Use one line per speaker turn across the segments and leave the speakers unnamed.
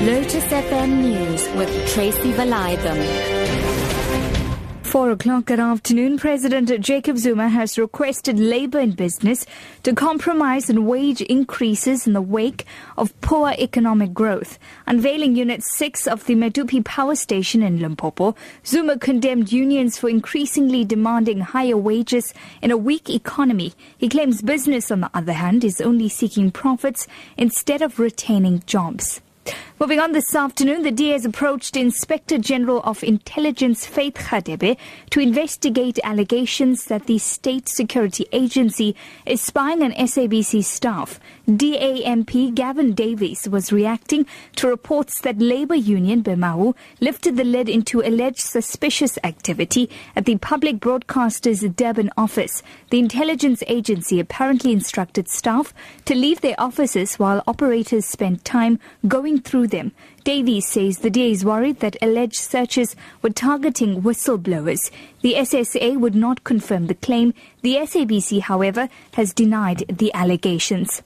Lotus FM News with Tracy Valaydham.
Four o'clock good afternoon. President Jacob Zuma has requested labour and business to compromise on wage increases in the wake of poor economic growth. Unveiling Unit 6 of the Medupi power station in Limpopo, Zuma condemned unions for increasingly demanding higher wages in a weak economy. He claims business, on the other hand, is only seeking profits instead of retaining jobs. Moving on this afternoon, the DA has approached Inspector General of Intelligence Faith Radebe to investigate allegations that the State Security Agency is spying on SABC staff. DA MP Gavin Davis was reacting to reports that Labour Union BEMAWU lifted the lid into alleged suspicious activity at the public broadcaster's Durban office. The intelligence agency apparently instructed staff to leave their offices while operators spent time going through them. Davis says the DA is worried that alleged searches were targeting whistleblowers. The SSA would not confirm the claim. The SABC, however, has denied the allegations.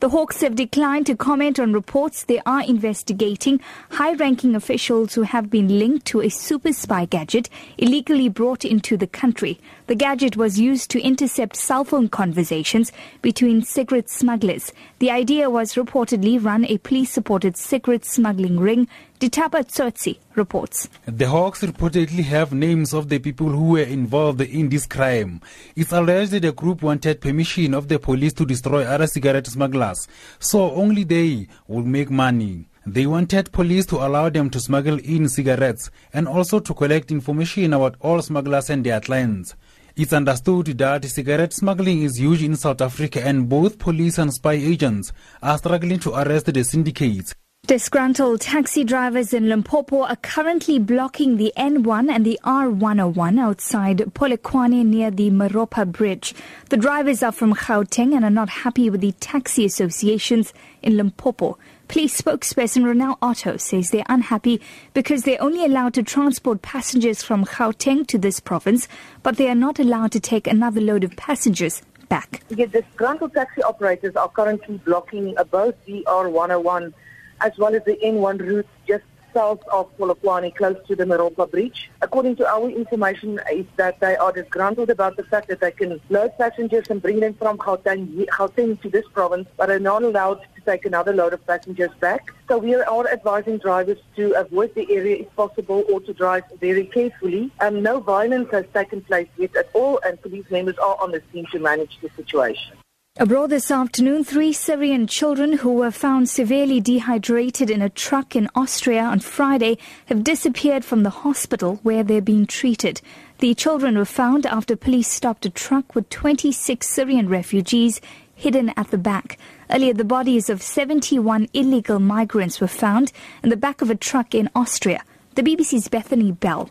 The Hawks have declined to comment on reports they are investigating high ranking officials who have been linked to a super spy gadget illegally brought into the country. The gadget was used to intercept cell phone conversations between cigarette smugglers. The idea was reportedly run a police supported cigarette smuggling ring. Ditaba Tsotsi reports.
The Hawks reportedly have names of the people who were involved in this crime. It's alleged the group wanted permission of the police to destroy other cigarette smugglers, so only they would make money. They wanted police to allow them to smuggle in cigarettes and also to collect information about all smugglers and their clients. It's understood that cigarette smuggling is huge in South Africa and both police and spy agents are struggling to arrest the syndicates.
Disgruntled taxi drivers in Limpopo are currently blocking the N1 and the R101 outside Polokwane near the Meropa Bridge. The drivers are from Gauteng and are not happy with the taxi associations in Limpopo. Police spokesperson Ronel Otto says they're unhappy because they're only allowed to transport passengers from Gauteng to this province, but they are not allowed to take another load of passengers back.
Yeah, disgruntled taxi operators are currently blocking both the R101 as well as the N1 route just south of Polokwane, close to the Meropa Bridge. According to our information, is that they are disgruntled about the fact that they can load passengers and bring them from Gauteng, Gauteng to this province, but are not allowed to take another load of passengers back. So we are advising drivers to avoid the area if possible or to drive very carefully. Um, no violence has taken place yet at all, and police members are on the scene to manage the situation.
Abroad this afternoon, three Syrian children who were found severely dehydrated in a truck in Austria on Friday have disappeared from the hospital where they're being treated. The children were found after police stopped a truck with 26 Syrian refugees hidden at the back. Earlier, the bodies of 71 illegal migrants were found in the back of a truck in Austria. The BBC's Bethany Bell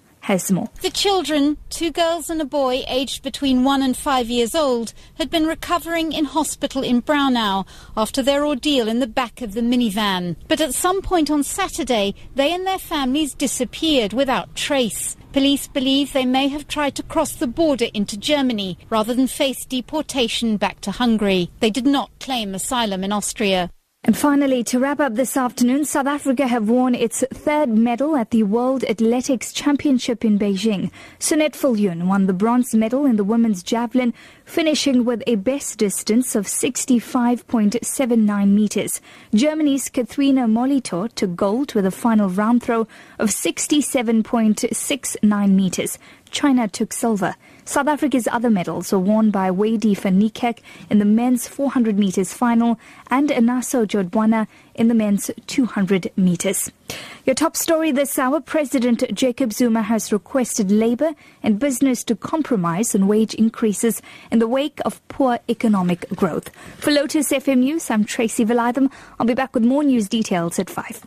The children, two girls and a boy aged between one and five years old, had been recovering in hospital in Braunau after their ordeal in the back of the minivan. But at some point on Saturday, they and their families disappeared without trace. Police believe they may have tried to cross the border into Germany rather than face deportation back to Hungary. They did not claim asylum in Austria.
And finally, to wrap up this afternoon, South Africa have won its third medal at the World Athletics Championship in Beijing. Sunette Viljoen won the bronze medal in the women's javelin, finishing with a best distance of 65.79 meters. Germany's Katharina Molitor took gold with a final round throw of 67.69 meters. China took silver. South Africa's other medals were won by Wayde van in the men's 400 meters final and Anaso Jobodwana in the men's 200 meters. Your top story this hour, President Jacob Zuma has requested labor and business to compromise on wage increases in the wake of poor economic growth. For Lotus FM News, I'm Tracy Valaydham. I'll be back with more news details at 5.